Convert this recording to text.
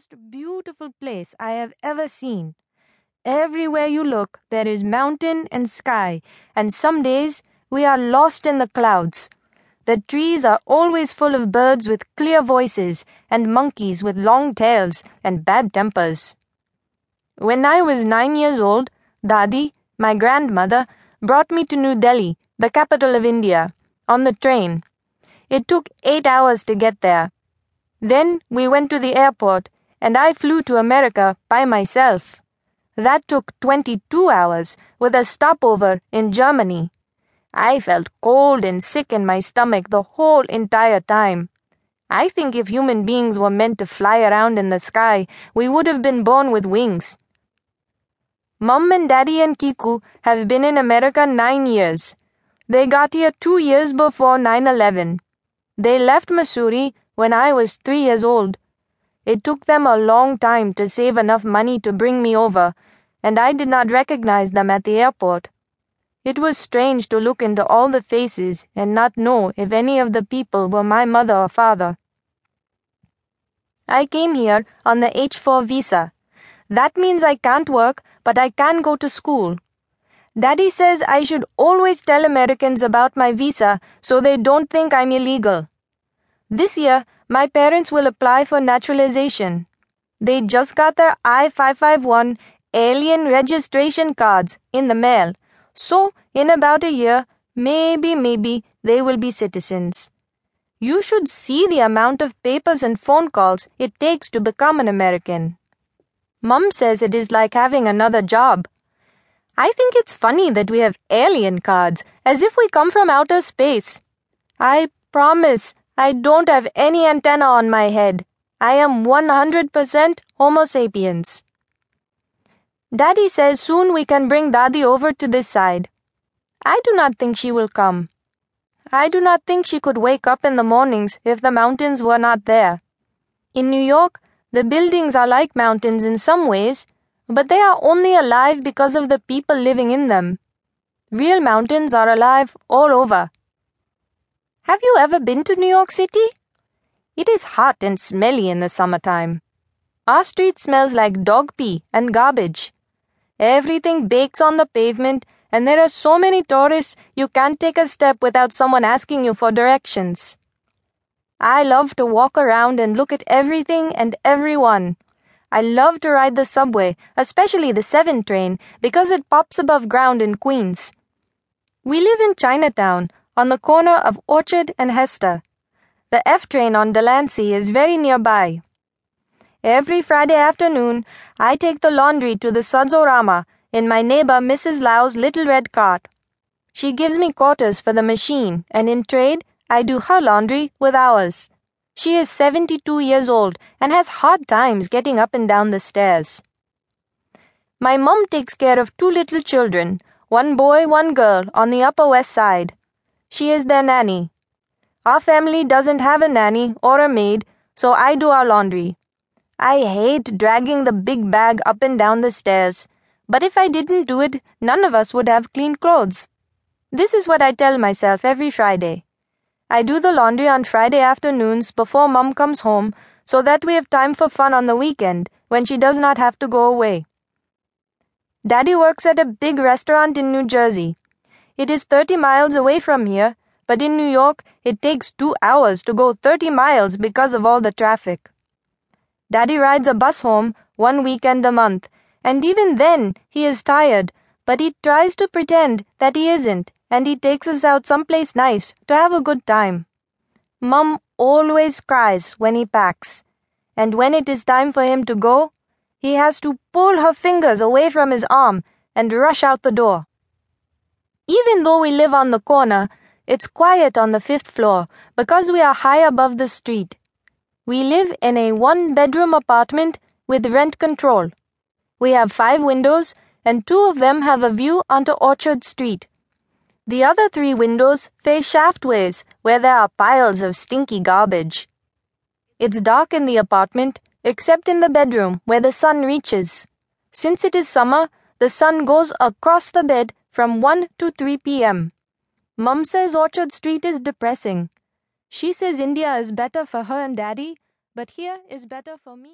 most beautiful place I have ever seen. Everywhere you look, there is mountain and sky, and some days we are lost in the clouds. The trees are always full of birds with clear voices and monkeys with long tails and bad tempers. When I was nine years old, Dadi, my grandmother, brought me to New Delhi, the capital of India, on the train. It took eight hours to get there. Then we went to the airport, and I flew to America by myself. That took 22 hours with a stopover in Germany. I felt cold and sick in my stomach the whole entire time. I think if human beings were meant to fly around in the sky, we would have been born with wings. Mum and Daddy and Kiku have been in America nine years. They got here two years before 9 11. They left Mussoorie when I was three years old. It took them a long time to save enough money to bring me over and I did not recognize them at the airport. It was strange to look into all the faces and not know if any of the people were my mother or father. I came here on the H 4 visa. That means I can't work, but I can go to school. Daddy says I should always tell Americans about my visa so they don't think I'm illegal. This year, my parents will apply for naturalization. They just got their I 551 alien registration cards in the mail. So, in about a year, maybe, maybe they will be citizens. You should see the amount of papers and phone calls it takes to become an American. Mum says it is like having another job. I think it's funny that we have alien cards, as if we come from outer space. I promise I don't have any antenna on my head. I am 100% Homo sapiens. Daddy says soon we can bring Dadi over to this side. I do not think she will come. I do not think she could wake up in the mornings if the mountains were not there. In New York, the buildings are like mountains in some ways, but they are only alive because of the people living in them. Real mountains are alive all over. Have you ever been to New York City? It is hot and smelly in the summertime. Our street smells like dog pee and garbage. Everything bakes on the pavement, and there are so many tourists you can't take a step without someone asking you for directions. I love to walk around and look at everything and everyone. I love to ride the subway, especially the 7 train, because it pops above ground in Queens. We live in Chinatown, on the corner of Orchard and Hester. The F train on Delancey is very nearby. Every Friday afternoon, I take the laundry to the Sudzorama in my neighbor Mrs. Lau's little red cart. She gives me quarters for the machine, and in trade, I do her laundry with ours. She is 72 years old and has hard times getting up and down the stairs. My mom takes care of two little children, one boy, one girl, on the Upper West Side. She is their nanny. Our family doesn't have a nanny or a maid, so I do our laundry. I hate dragging the big bag up and down the stairs, but if I didn't do it, none of us would have clean clothes. This is what I tell myself every Friday. I do the laundry on Friday afternoons before Mum comes home so that we have time for fun on the weekend when she does not have to go away. Daddy works at a big restaurant in New Jersey. It is 30 miles away from here, but in New York, it takes two hours to go 30 miles because of all the traffic. Daddy rides a bus home one weekend a month, and even then he is tired, but he tries to pretend that he isn't, and he takes us out someplace nice to have a good time. Mum always cries when he packs, and when it is time for him to go, he has to pull her fingers away from his arm and rush out the door. Even though we live on the corner, it's quiet on the fifth floor because we are high above the street. We live in a one bedroom apartment with rent control. We have five windows, and two of them have a view onto Orchard Street. The other three windows face shaftways where there are piles of stinky garbage. It's dark in the apartment, except in the bedroom where the sun reaches. Since it is summer, the sun goes across the bed from 1 to 3 p.m. Mum says Orchard Street is depressing. She says India is better for her and daddy, but here is better for me.